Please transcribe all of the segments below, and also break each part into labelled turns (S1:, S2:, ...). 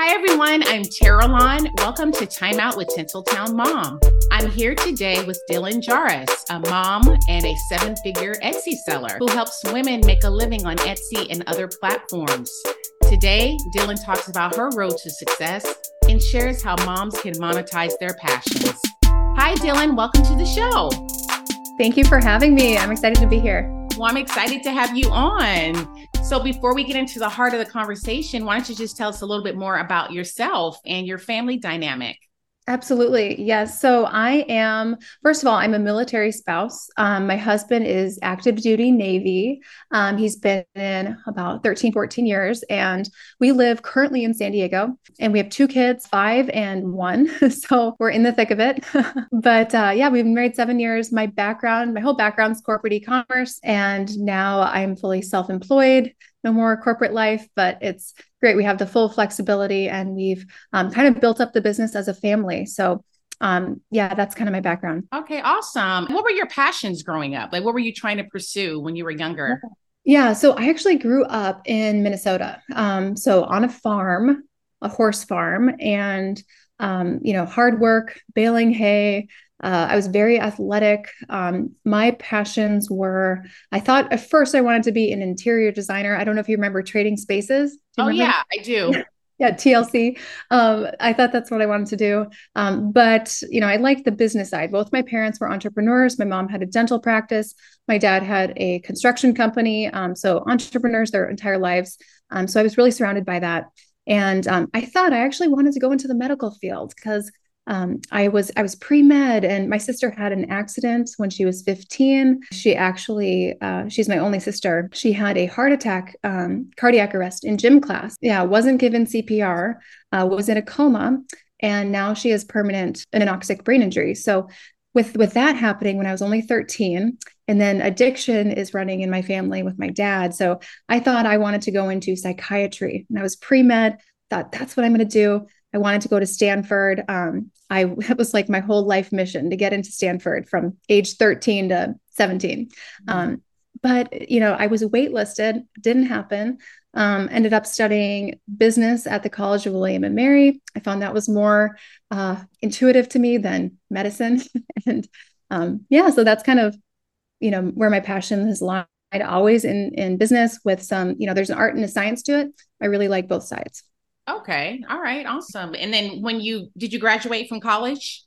S1: Hi, everyone. I'm Terralon. Welcome to Time Out with Tinseltown Mom. I'm here today with Dylan Jahraus, a mom and a seven figure Etsy seller who helps women make a living on Etsy and other platforms. Today, Dylan talks about her road to success and shares how moms can monetize their passions. Hi, Dylan. Welcome to the show.
S2: Thank you for having me. I'm excited to be here.
S1: Well, I'm excited to have you on. So, before we get into the heart of the conversation, why don't you just tell us a little bit more about yourself and your family dynamic?
S2: Absolutely. Yes. So I am, first of all, I'm a military spouse. Um, my husband is active duty Navy. Um, he's been in about 13, 14 years, and we live currently in San Diego. And we have two kids, five and one. so we're in the thick of it. but uh, yeah, we've been married seven years. My background, my whole background is corporate e commerce. And now I'm fully self employed no more corporate life, but it's great. We have the full flexibility and we've um, kind of built up the business as a family. So, um, yeah, that's kind of my background.
S1: Okay, awesome. What were your passions growing up? Like, what were you trying to pursue when you were younger?
S2: Yeah, so I actually grew up in Minnesota. Um, so on a farm, a horse farm, and um, you know, hard work, baling hay, uh, I was very athletic. Um, my passions were, I thought at first I wanted to be an interior designer. I don't know if you remember Trading Spaces.
S1: oh,
S2: remember?
S1: yeah, I do.
S2: yeah, TLC. Um, I thought that's what I wanted to do. Um, but, you know, I liked the business side. Both my parents were entrepreneurs. My mom had a dental practice. My dad had a construction company. Um, so entrepreneurs their entire lives. Um, so I was really surrounded by that. And um, I thought I actually wanted to go into the medical field because um, I was I was pre med, and my sister had an accident when she was 15. She actually uh, she's my only sister. She had a heart attack, um, cardiac arrest in gym class. Yeah, wasn't given CPR, uh, was in a coma, and now she has permanent anoxic brain injury. So with with that happening when I was only 13 and then addiction is running in my family with my dad so I thought I wanted to go into psychiatry and I was pre-med thought that's what I'm going to do I wanted to go to Stanford. Um, I it was like my whole life mission to get into Stanford from age 13 to 17. Mm-hmm. Um, but you know, I was waitlisted, didn't happen. Um, ended up studying business at the College of William and Mary. I found that was more uh, intuitive to me than medicine, and um, yeah, so that's kind of you know where my passion has lied. Always in in business with some you know there's an art and a science to it. I really like both sides.
S1: Okay. All right. Awesome. And then when you did you graduate from college?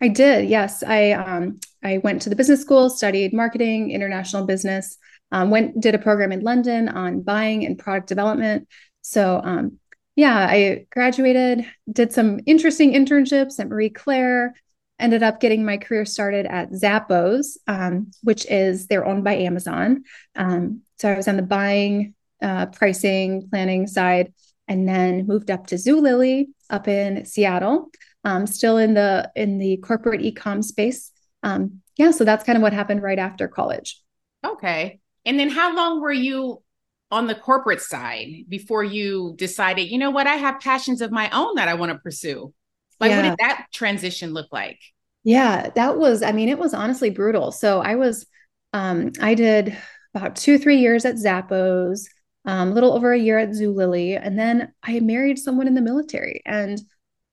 S2: I did. Yes. I um I went to the business school, studied marketing, international business, um, went did a program in London on buying and product development. So um yeah, I graduated, did some interesting internships at Marie Claire, ended up getting my career started at Zappos, um, which is they're owned by Amazon. Um, so I was on the buying, uh, pricing, planning side and then moved up to Zulily up in Seattle, um, still in the in the corporate ecom space. Um, yeah, so that's kind of what happened right after college.
S1: Okay, and then how long were you on the corporate side before you decided, you know what, I have passions of my own that I want to pursue? Like, yeah. what did that transition look like?
S2: Yeah, that was, I mean, it was honestly brutal. So I was, um, I did about two, three years at Zappos um, a little over a year at Zulily, and then I married someone in the military. And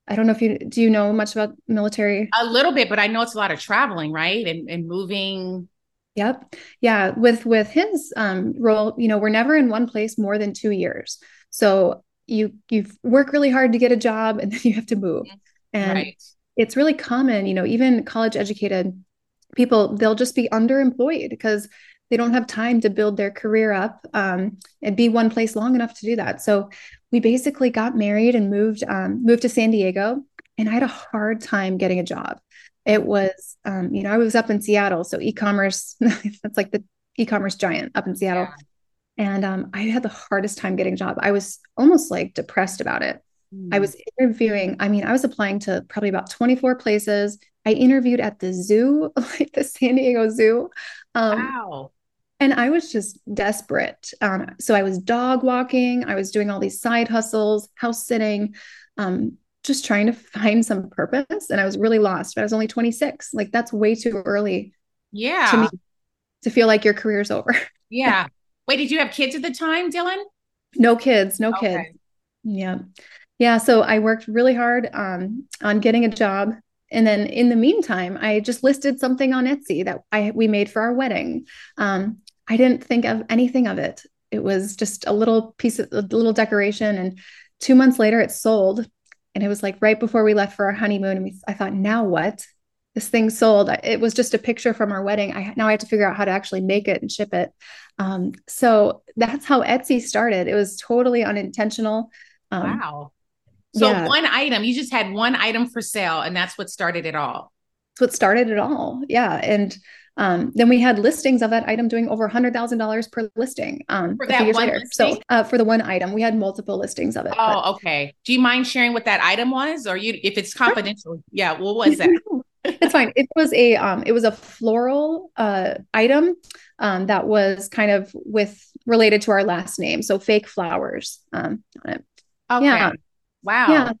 S2: I don't know if you do you know much about military?
S1: A little bit, but I know it's a lot of traveling, right, and and moving.
S2: Yep, yeah. With with his um, role, you know, we're never in one place more than two years. So you you work really hard to get a job, and then you have to move. And right. it's really common, you know, even college educated people, they'll just be underemployed because they don't have time to build their career up um, and be one place long enough to do that. So we basically got married and moved um, moved to San Diego, and I had a hard time getting a job. It was, um, you know, I was up in Seattle, so e-commerce that's like the e-commerce giant up in Seattle, yeah. and um, I had the hardest time getting a job. I was almost like depressed about it. I was mm. interviewing. I mean, I was applying to probably about 24 places. I interviewed at the zoo, like the San Diego Zoo.
S1: Um, wow
S2: and I was just desperate. Um, so I was dog walking, I was doing all these side hustles, house sitting, um, just trying to find some purpose. And I was really lost. But I was only 26. Like that's way too early.
S1: Yeah.
S2: To me to feel like your career's over.
S1: yeah. Wait, did you have kids at the time, Dylan?
S2: No kids, no okay. kids. Yeah. Yeah, so I worked really hard um, on getting a job, and then in the meantime, I just listed something on Etsy that I we made for our wedding. Um, I didn't think of anything of it. It was just a little piece of a little decoration, and two months later, it sold. And it was like right before we left for our honeymoon, and we, I thought, now what? This thing sold. It was just a picture from our wedding. I now I have to figure out how to actually make it and ship it. Um, so that's how Etsy started. It was totally unintentional.
S1: Um, wow. So yeah. one item, you just had one item for sale, and that's what started it all.
S2: That's what started it all. Yeah. And um, then we had listings of that item doing over hundred thousand dollars per listing. Um,
S1: for that one.
S2: So uh, for the one item, we had multiple listings of it.
S1: Oh, but. okay. Do you mind sharing what that item was, or you, if it's confidential? Sure. Yeah. What was that?
S2: it's fine. It was a um, it was a floral uh item um that was kind of with related to our last name, so fake flowers um on it.
S1: Okay. Yeah. Wow.
S2: Yeah.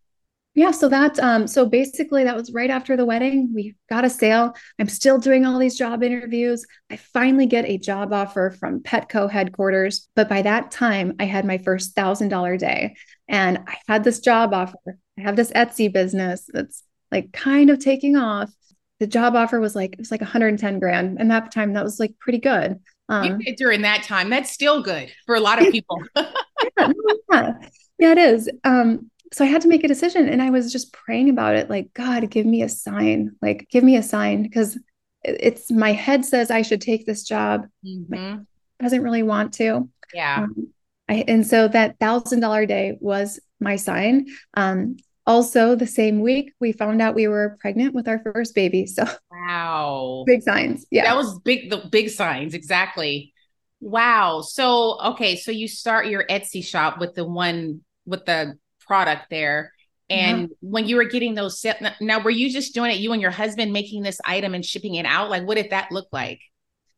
S2: Yeah. So that, um, so basically that was right after the wedding. We got a sale. I'm still doing all these job interviews. I finally get a job offer from Petco headquarters. But by that time, I had my first thousand dollar day and I had this job offer. I have this Etsy business that's like kind of taking off. The job offer was like, it was like 110 grand. And that time that was like pretty good.
S1: Um, during that time, that's still good for a lot of people.
S2: yeah, yeah, yeah, it is. Um, so I had to make a decision and I was just praying about it like God give me a sign like give me a sign because it's my head says I should take this job mm-hmm. doesn't really want
S1: to. Yeah. Um,
S2: I, and so that thousand dollar day was my sign. Um, also the same week we found out we were pregnant with our first baby so
S1: wow.
S2: big signs yeah.
S1: That was big the big signs exactly. Wow. So okay so you start your etsy shop with the one with the product there. And yeah. when you were getting those set, now were you just doing it, you and your husband making this item and shipping it out? Like, what did that look like?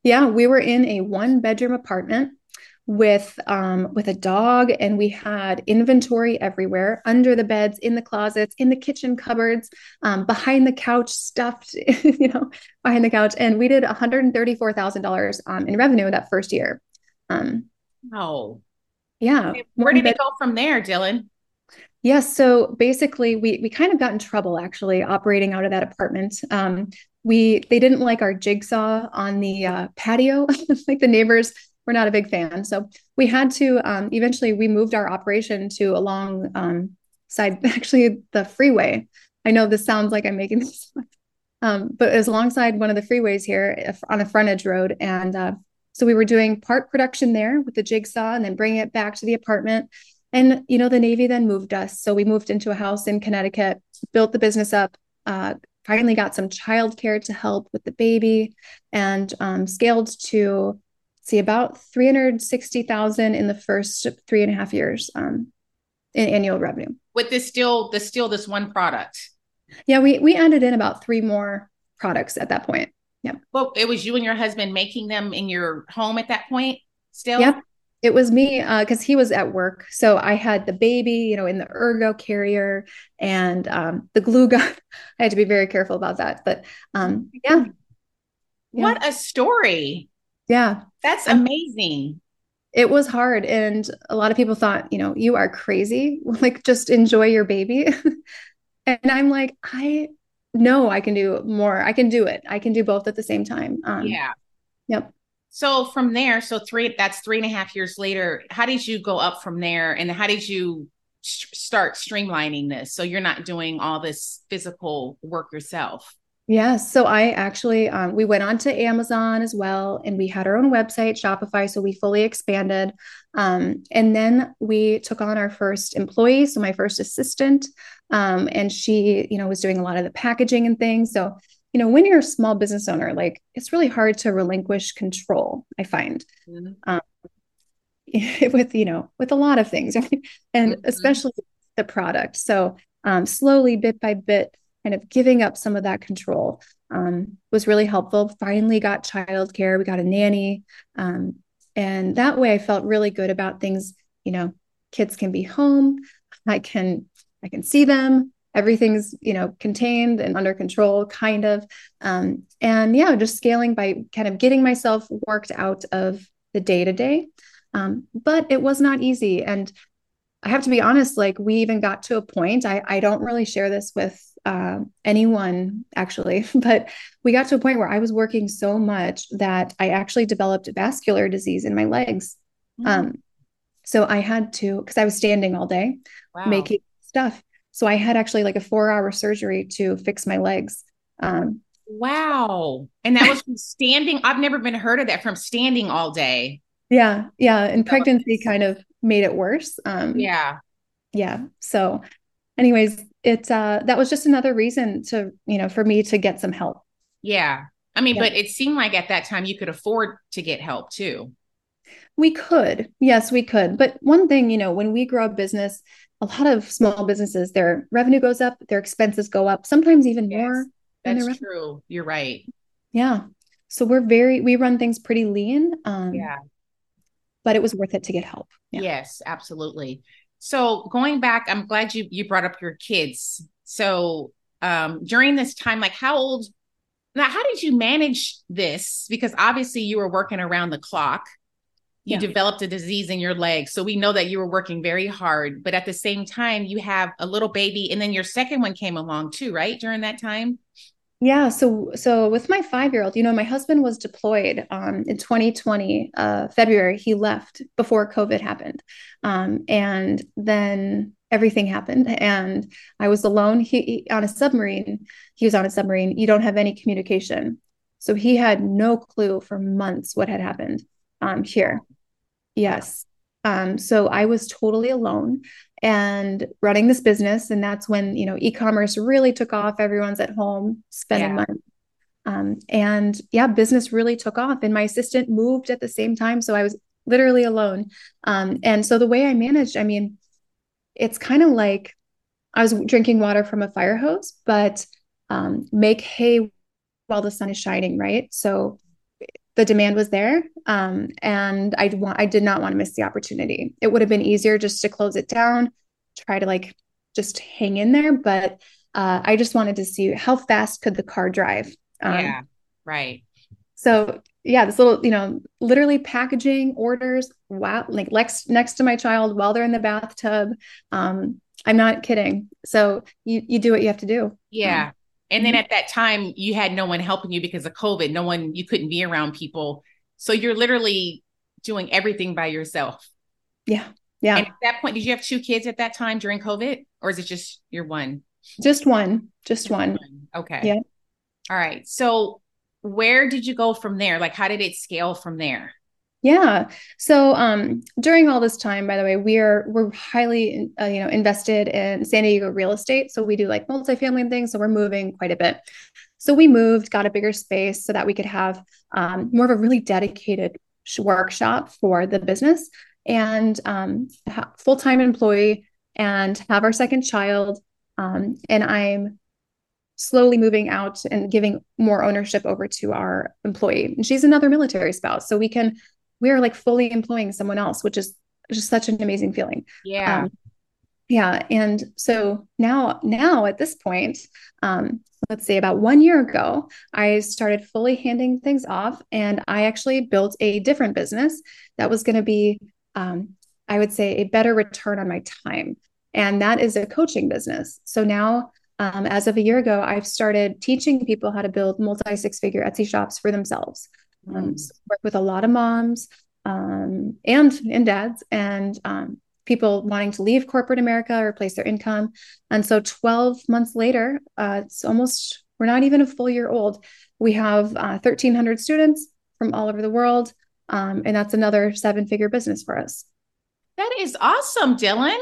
S2: Yeah, we were in a one bedroom apartment with um with a dog and we had inventory everywhere under the beds in the closets in the kitchen cupboards um, behind the couch stuffed you know behind the couch and we did $134000 um, in revenue that first year um
S1: oh
S2: yeah
S1: where did it go from there dylan
S2: Yes. So basically, we we kind of got in trouble actually operating out of that apartment. Um, we they didn't like our jigsaw on the uh, patio. like the neighbors were not a big fan. So we had to um, eventually we moved our operation to along um, side actually the freeway. I know this sounds like I'm making this, um, but it was alongside one of the freeways here on a frontage road, and uh, so we were doing part production there with the jigsaw, and then bringing it back to the apartment and, you know, the Navy then moved us. So we moved into a house in Connecticut, built the business up, uh, finally got some childcare to help with the baby, and um, scaled to see about 360,000 in the first three and a half years um, in annual revenue.
S1: With this still, this still this one product.
S2: Yeah, we we ended in about three more products at that point. Yeah.
S1: Well, it was you and your husband making them in your home at that point still?
S2: Yep. It was me because uh, he was at work. So I had the baby, you know, in the ergo carrier and um, the glue gun. I had to be very careful about that. But um, yeah.
S1: What yeah. a story.
S2: Yeah.
S1: That's amazing.
S2: It was hard. And a lot of people thought, you know, you are crazy. Like, just enjoy your baby. and I'm like, I know I can do more. I can do it. I can do both at the same time.
S1: Um, yeah.
S2: Yep.
S1: So from there, so three, that's three and a half years later. How did you go up from there? And how did you st- start streamlining this? So you're not doing all this physical work yourself.
S2: Yeah. So I actually, um, we went on to Amazon as well, and we had our own website, Shopify. So we fully expanded. Um, and then we took on our first employee. So my first assistant, um, and she, you know, was doing a lot of the packaging and things. So you know, when you're a small business owner, like it's really hard to relinquish control, I find. Mm-hmm. Um, with you know with a lot of things and mm-hmm. especially the product so um, slowly bit by bit kind of giving up some of that control um, was really helpful finally got childcare we got a nanny um, and that way i felt really good about things you know kids can be home i can i can see them everything's you know contained and under control kind of um, and yeah just scaling by kind of getting myself worked out of the day to day but it was not easy and I have to be honest, like we even got to a point, I, I don't really share this with uh, anyone actually, but we got to a point where I was working so much that I actually developed vascular disease in my legs. Mm-hmm. Um, so I had to, because I was standing all day wow. making stuff. So I had actually like a four hour surgery to fix my legs. Um,
S1: wow. And that was from standing. I've never been heard of that from standing all day.
S2: Yeah. Yeah. And pregnancy kind of made it worse. Um,
S1: yeah.
S2: Yeah. So, anyways, it's uh that was just another reason to, you know, for me to get some help.
S1: Yeah. I mean, yeah. but it seemed like at that time you could afford to get help too.
S2: We could. Yes, we could. But one thing, you know, when we grow a business, a lot of small businesses, their revenue goes up, their expenses go up, sometimes even yes, more.
S1: That's true. You're right.
S2: Yeah. So we're very, we run things pretty lean.
S1: Um, yeah
S2: but it was worth it to get help.
S1: Yeah. Yes, absolutely. So going back, I'm glad you you brought up your kids. So um during this time, like how old now how did you manage this? Because obviously you were working around the clock. You yeah. developed a disease in your leg. So we know that you were working very hard, but at the same time, you have a little baby, and then your second one came along too, right? During that time?
S2: Yeah, so so with my five year old, you know, my husband was deployed um, in 2020 uh, February. He left before COVID happened, um, and then everything happened, and I was alone. He, he on a submarine. He was on a submarine. You don't have any communication, so he had no clue for months what had happened um, here. Yes, um, so I was totally alone and running this business. And that's when, you know, e-commerce really took off. Everyone's at home spending yeah. money. Um, and yeah, business really took off. And my assistant moved at the same time. So I was literally alone. Um, and so the way I managed, I mean, it's kind of like I was drinking water from a fire hose, but um, make hay while the sun is shining, right? So the demand was there um, and i want i did not want to miss the opportunity. It would have been easier just to close it down try to like just hang in there but uh, i just wanted to see how fast could the car drive
S1: um, yeah right.
S2: so yeah this little you know literally packaging orders wow like next next to my child while they're in the bathtub um i'm not kidding. So you you do what you have to do.
S1: Yeah and then mm-hmm. at that time, you had no one helping you because of COVID. No one, you couldn't be around people. So you're literally doing everything by yourself.
S2: Yeah. Yeah.
S1: And at that point, did you have two kids at that time during COVID or is it just your one?
S2: Just one. Just one.
S1: Okay.
S2: Yeah.
S1: All right. So where did you go from there? Like, how did it scale from there?
S2: Yeah. So um, during all this time, by the way, we are we're highly uh, you know invested in San Diego real estate. So we do like multifamily things. So we're moving quite a bit. So we moved, got a bigger space so that we could have um, more of a really dedicated workshop for the business and um, full time employee and have our second child. Um, and I'm slowly moving out and giving more ownership over to our employee. And she's another military spouse. So we can we are like fully employing someone else, which is just such an amazing feeling.
S1: Yeah. Um,
S2: yeah. And so now, now at this point, um, let's say about one year ago, I started fully handing things off and I actually built a different business that was going to be, um, I would say, a better return on my time. And that is a coaching business. So now, um, as of a year ago, I've started teaching people how to build multi six figure Etsy shops for themselves. Um, so work with a lot of moms um, and and dads and um, people wanting to leave corporate America, or replace their income. And so 12 months later, uh, it's almost we're not even a full year old. We have uh, 1,300 students from all over the world, um, and that's another seven figure business for us.
S1: That is awesome, Dylan.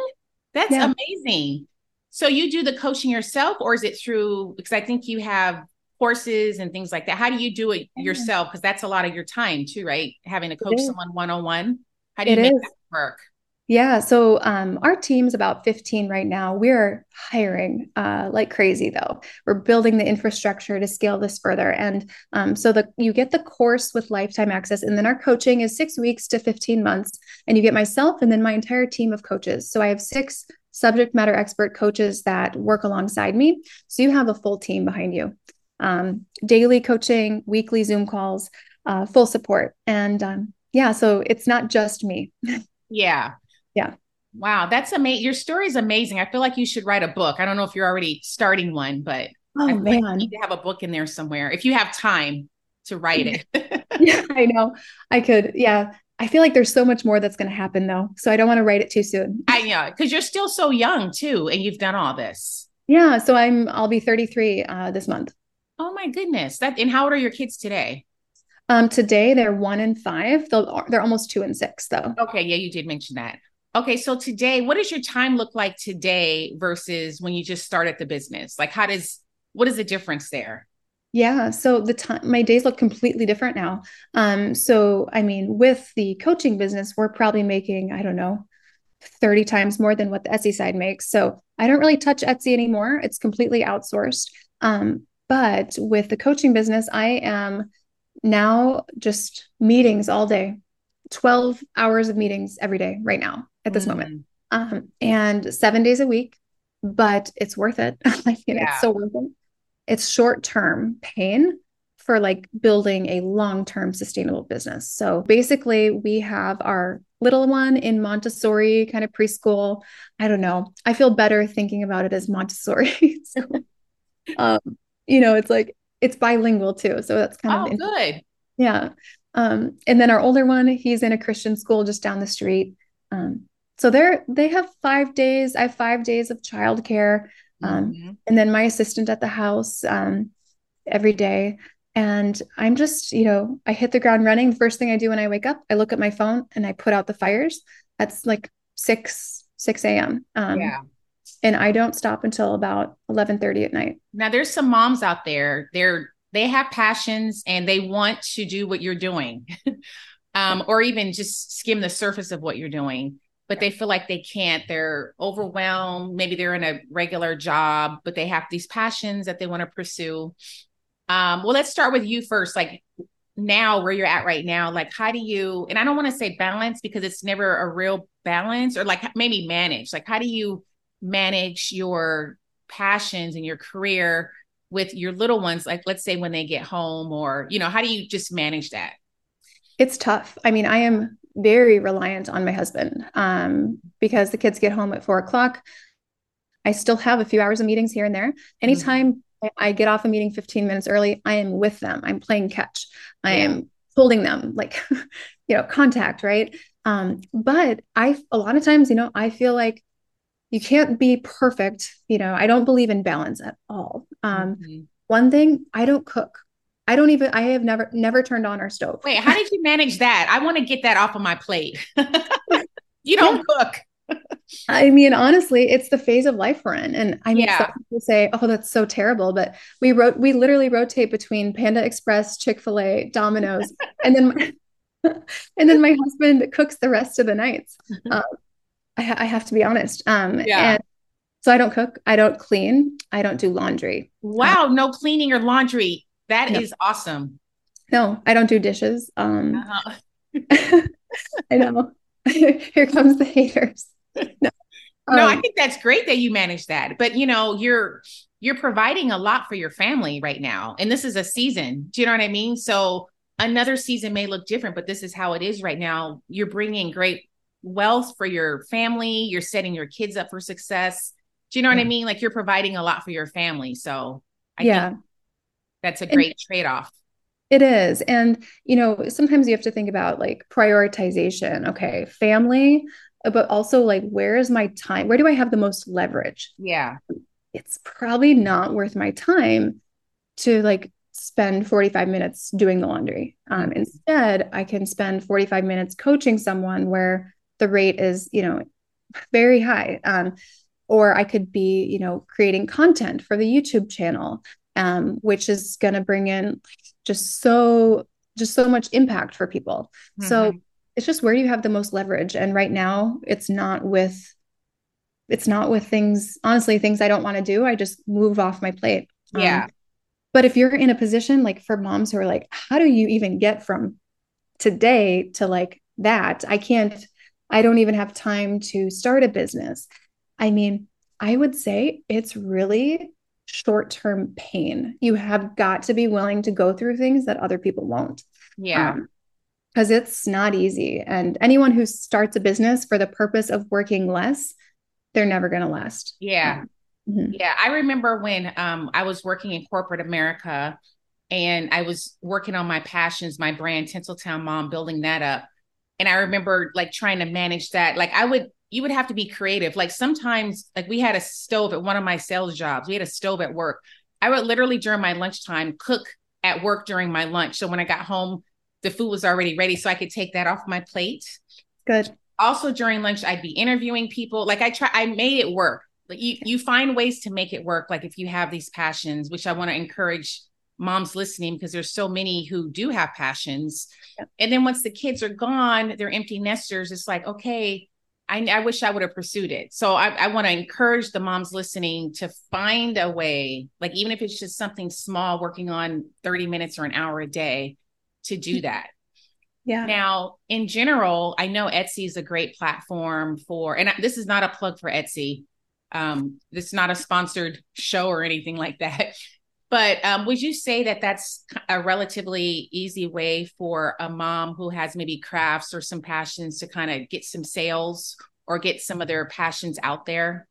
S1: That's yeah. amazing. So you do the coaching yourself, or is it through? Because I think you have courses and things like that. How do you do it yourself? Because that's a lot of your time too right? Having to coach someone one-on-one. How do you it make is. that work?
S2: Yeah so um, our team's about 15 right now. We're hiring uh, like crazy though. We're building the infrastructure to scale this further. And um, so the you get the course with lifetime access and then our coaching is six weeks to 15 months. And you get myself and then my entire team of coaches. So i have six subject matter expert coaches that work alongside me. So you have a full team behind you um, daily coaching, weekly Zoom calls, uh, full support. And um, yeah, so it's not just me.
S1: yeah.
S2: Yeah.
S1: Wow, that's amazing. Your story is amazing. I feel like you should write a book. I don't know if you're already starting one, but
S2: oh
S1: I
S2: man,
S1: like you need to have a book in there somewhere if you have time to write it.
S2: yeah, I know. I could. Yeah. I feel like there's so much more that's going to happen though. So I don't want to write it too soon.
S1: I know because you're still so young too, and you've done all this.
S2: Yeah. So I'm, I'll be 33 uh, this month.
S1: Oh my goodness. That, and how old are your kids today?
S2: Um, today they're one and five. They'll, they're almost two and six though.
S1: Okay. Yeah. You did mention that. Okay, so today, what does your time look like today versus when you just started the business? Like, how does what is the difference there?
S2: Yeah, so the time my days look completely different now. Um, so I mean, with the coaching business, we're probably making I don't know, thirty times more than what the Etsy side makes. So I don't really touch Etsy anymore; it's completely outsourced. Um, but with the coaching business, I am now just meetings all day 12 hours of meetings every day right now at this mm. moment. Um, and seven days a week, but it's worth it. Mean, yeah. it's so worth it. It's short term pain for like building a long term sustainable business. So basically, we have our little one in Montessori kind of preschool. I don't know. I feel better thinking about it as Montessori. so, um, you know, it's like it's bilingual too. So that's kind
S1: oh, of good.
S2: Yeah. Um, and then our older one, he's in a Christian school just down the street. Um, so they're they have five days. I have five days of childcare, um, mm-hmm. and then my assistant at the house um, every day. And I'm just, you know, I hit the ground running. The first thing I do when I wake up, I look at my phone and I put out the fires. That's like six six a.m. Um, yeah. And I don't stop until about eleven thirty at night.
S1: Now, there's some moms out there. They're they have passions and they want to do what you're doing um, or even just skim the surface of what you're doing but they feel like they can't they're overwhelmed maybe they're in a regular job but they have these passions that they want to pursue um, well let's start with you first like now where you're at right now like how do you and i don't want to say balance because it's never a real balance or like maybe manage like how do you manage your passions and your career with your little ones like let's say when they get home or you know how do you just manage that?
S2: It's tough. I mean i am very reliant on my husband um, because the kids get home at four o'clock. I still have a few hours of meetings here and there. Anytime mm-hmm. i get off a meeting 15 minutes early i am with them. I'm playing catch. I am holding them like you know contact right? Um, but i a lot of times you know i feel like you can't be perfect. You know, I don't believe in balance at all. Um, mm-hmm. One thing, I don't cook. I don't even, I have never, never turned on our stove.
S1: Wait, how did you manage that? I want to get that off of my plate. you don't yeah. cook.
S2: I mean, honestly, it's the phase of life we're in. And I mean, yeah. some people say, oh, that's so terrible. But we wrote, we literally rotate between Panda Express, Chick fil A, Domino's, and then, my, and then my husband cooks the rest of the nights. Um, I, ha- I have to be honest. Um, yeah. And so I don't cook. I don't clean. I don't do laundry.
S1: Wow, um, no cleaning or laundry. That no. is awesome.
S2: No, I don't do dishes. Um, uh-huh. I know. Here comes the haters.
S1: No. Um, no, I think that's great that you manage that. But you know, you're you're providing a lot for your family right now, and this is a season. Do you know what I mean? So another season may look different, but this is how it is right now. You're bringing great wealth for your family. You're setting your kids up for success. Do you know what I mean? Like you're providing a lot for your family. So I yeah. think that's a great trade off.
S2: It is. And, you know, sometimes you have to think about like prioritization. Okay, family, but also like, where is my time? Where do I have the most leverage?
S1: Yeah.
S2: It's probably not worth my time to like spend 45 minutes doing the laundry. Um, instead, I can spend 45 minutes coaching someone where the rate is you know very high. Um, or i could be you know creating content for the youtube channel um, which is going to bring in just so just so much impact for people. Mm-hmm. so it's just where you have the most leverage. And right now it's not with it's not with things honestly things i don't want to do. I just move off my plate.
S1: Yeah. um,
S2: but if you're in a position like for moms who are like how do you even get from today to like that? I can't I don't even have time to start a business. I mean, I would say it's really short term pain. You have got to be willing to go through things that other people won't.
S1: Yeah. Um,
S2: because it's not easy. And anyone who starts a business for the purpose of working less, they're never going to last.
S1: Yeah. Um, mm-hmm. Yeah. I remember when um, I was working in corporate America and I was working on my passions, my brand, Tinseltown Mom, building that up. And I remember like trying to manage that. Like I would, you would have to be creative. Like sometimes, like we had a stove at one of my sales jobs, we had a stove at work. I would literally during my lunchtime cook at work during my lunch. So when I got home, the food was already ready. So I could take that off my plate.
S2: Good.
S1: Also during lunch, I'd be interviewing people. Like I try, I made it work. Like you, you find ways to make it work. Like if you have these passions, which I want to encourage moms listening because there's so many who do have passions. Yep. And then once the kids are gone, they're empty nesters. It's like, okay, I, I wish I would have pursued it. So I, I want to encourage the moms listening to find a way, like even if it's just something small, working on 30 minutes or an hour a day to do that.
S2: Yeah.
S1: Now, in general, I know Etsy is a great platform for, and this is not a plug for Etsy. Um, this is not a sponsored show or anything like that. But um, would you say that that's a relatively easy way for a mom who has maybe crafts or some passions to kind of get some sales or get some of their passions out there?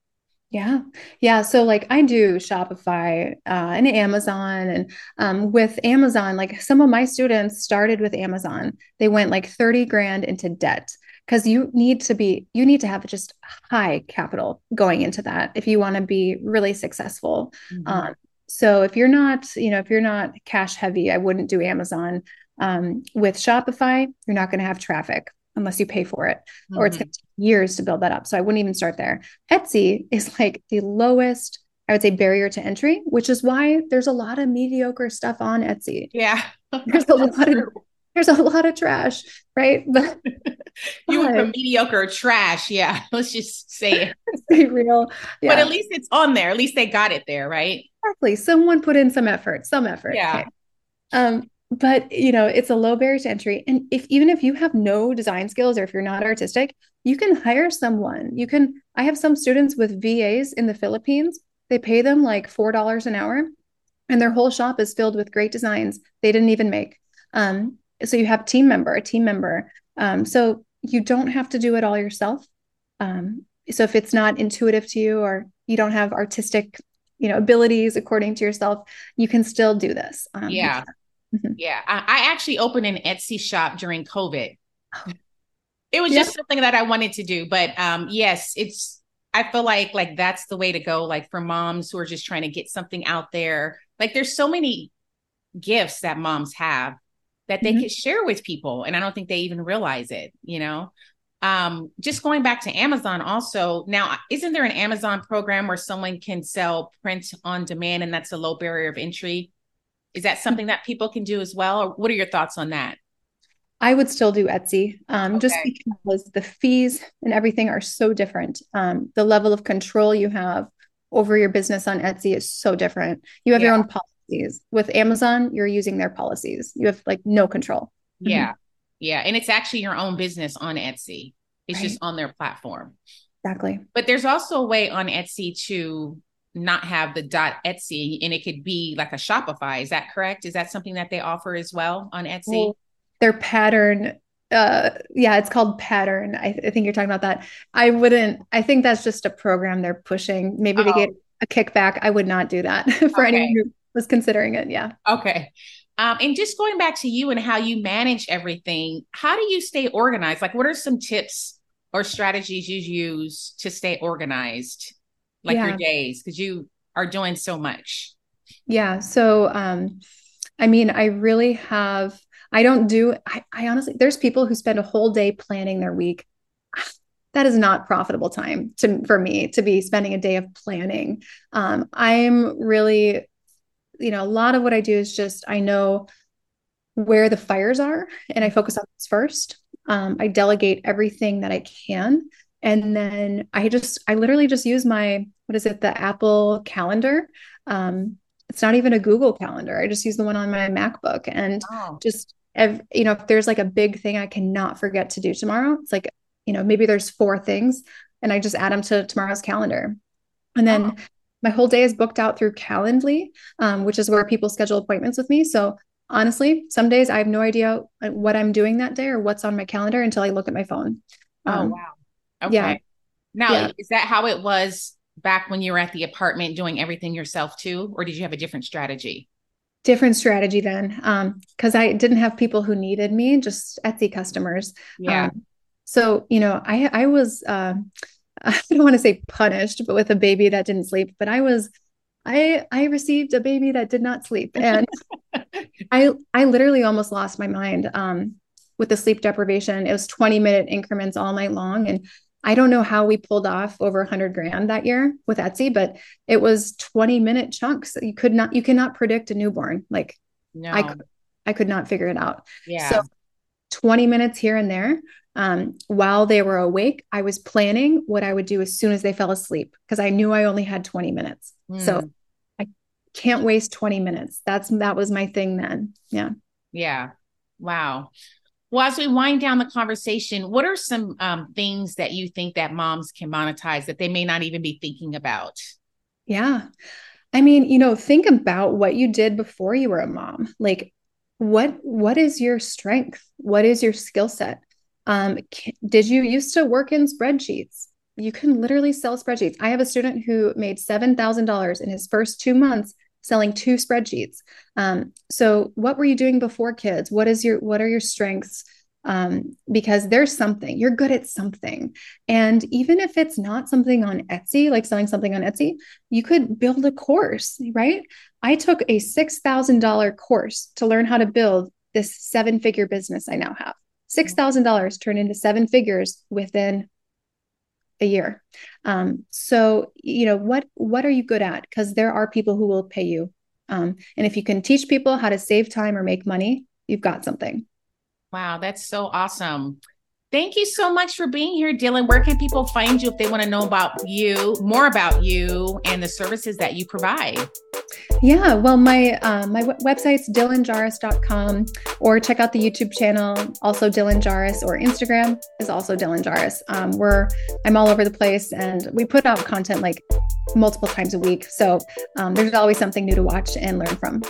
S2: Yeah. Yeah. So like I do Shopify uh, and Amazon. And um, with Amazon, like some of my students started with Amazon. They went like 30 grand into debt because you need to be, you need to have just high capital going into that if you want to be really successful. Mm-hmm. Um, so if you're not, you know, if you're not cash heavy, I wouldn't do Amazon. Um, with Shopify, you're not going to have traffic unless you pay for it, mm-hmm. or it's going to take years to build that up. So I wouldn't even start there. Etsy is like the lowest, I would say, barrier to entry, which is why there's a lot of mediocre stuff on Etsy.
S1: Yeah,
S2: there's a lot of there's a lot of trash, right? But
S1: you went from mediocre trash. Yeah, let's just say it.
S2: be real.
S1: Yeah. But at least it's on there. At least they got it there, right?
S2: Exactly. Someone put in some effort, some effort.
S1: Yeah. Okay.
S2: Um, but you know, it's a low barrier to entry. And if even if you have no design skills or if you're not artistic, you can hire someone. You can, I have some students with VAs in the Philippines. They pay them like four dollars an hour, and their whole shop is filled with great designs they didn't even make. Um, so you have team member, a team member. Um, so you don't have to do it all yourself. Um, so if it's not intuitive to you or you don't have artistic you know abilities according to yourself you can still do this
S1: um, yeah mm-hmm. yeah I, I, actually opened an etsy shop during covid it was just something that i wanted to do but um yes it's i feel like like that's the way to go like for moms who are just trying to get something out there like there's so many gifts that moms have that they mm-hmm. could share with people and i don't think they even realize it you know um, just going back to Amazon, also now, isn't there an Amazon program where someone can sell print on demand and that's a low barrier of entry? Is that something that people can do as well? Or what are your thoughts on that?
S2: I would still do Etsy um, okay. just because the fees and everything are so different. Um, the level of control you have over your business on Etsy is so different. You have yeah. your own policies. With Amazon, you're using their policies. You have like no control.
S1: Yeah. Mm-hmm. Yeah. And it's actually your own business on Etsy. It's right. just on their platform.
S2: Exactly.
S1: But there's also a way on Etsy to not have the dot Etsy and it could be like a Shopify. Is that correct? Is that something that they offer as well on Etsy? Well,
S2: their pattern uh yeah it's called pattern I, th- I, think you're talking about that i wouldn't i think that's just a program they're pushing maybe oh. to get a kickback i would not do that for okay. anyone who was considering it yeah
S1: okay um, and just going back to you and how you manage everything, how do you stay organized? Like, what are some tips or strategies you use to stay organized, like yeah. your days, because you are doing so much?
S2: Yeah. So, um, I mean, I really have, I don't do, I, I honestly, there's people who spend a whole day planning their week. That is not profitable time to for me to be spending a day of planning. Um, I'm really you know, a lot of what I do is just I know where the fires are and I focus on this first. Um, I delegate everything that I can. And then I just, I literally just use my, what is it, the Apple calendar. Um, it's not even a Google calendar. I just use the one on my MacBook and oh. just, you know, if there's like a big thing I cannot forget to do tomorrow, it's like, you know, maybe there's four things and I just add them to tomorrow's calendar. And then oh my whole day is booked out through Calendly, um, which is where people schedule appointments with me. So honestly, some days I have no idea what I'm doing that day or what's on my calendar until I look at my phone.
S1: Oh, um, oh, wow. Okay. Yeah. Now, yeah. is that how it was back when you were at the apartment doing everything yourself too? Or did you have a different strategy?
S2: Different strategy then. Um, because I didn't have people who needed me, just Etsy customers.
S1: Yeah. Um,
S2: so, you know, I I was uh, I don't want to say punished, but with a baby that didn't sleep, but I was I I received a baby that did not sleep. And I I literally almost lost my mind um with the sleep deprivation. It was 20 minute increments all night long. And I don't know how we pulled off over a hundred grand that year with Etsy, but it was 20 minute chunks. You could not, you cannot predict a newborn. Like no. I, I could not figure it out.
S1: Yeah. So
S2: 20 minutes here and there. Um, while they were awake, I was planning what I would do as soon as they fell asleep because I knew I only had 20 minutes. Mm. So hmm. I can't waste 20 minutes. That's that was my thing then. Yeah.
S1: Yeah. Wow. Well, as we wind down the conversation, what are some um, things that you think that moms can monetize that they may not even be thinking about?
S2: Yeah. I mean, you know, think about what you did before you were a mom. Like what what is your strength? What is your skill set? Um, did you used to work in spreadsheets? You can literally sell spreadsheets. I have a student who made $7,000 in his first 2 months selling two spreadsheets. Um, so what were you doing before kids? What is your what are your strengths? Um, because there's something you're good at something, and even if it's not something on Etsy, like selling something on Etsy, you could build a course, right? I took a six thousand dollar course to learn how to build this seven figure business I now have. Six thousand dollars turned into seven figures within a year. Um, so you know what what are you good at? Because there are people who will pay you, um, and if you can teach people how to save time or make money, you've got something.
S1: Wow, that's so awesome. Thank you so much for being here, Dylan. Where can people find you if they want to know about you, more about you, and the services that you provide?
S2: Yeah, well, my uh, my w- website's dylanjahraus.com or check out the YouTube channel, also Dylan Jahraus, or Instagram is also Dylan Jahraus. Um, we're I'm all over the place, and we put out content like multiple times a week, so um, there's always something new to watch and learn from.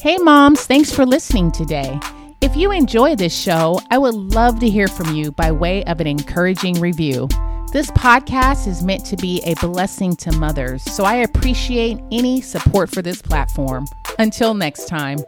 S1: Hey, moms! Thanks for listening today. If you enjoy this show, I would love to hear from you by way of an encouraging review. This podcast is meant to be a blessing to mothers, so I appreciate any support for this platform. Until next time.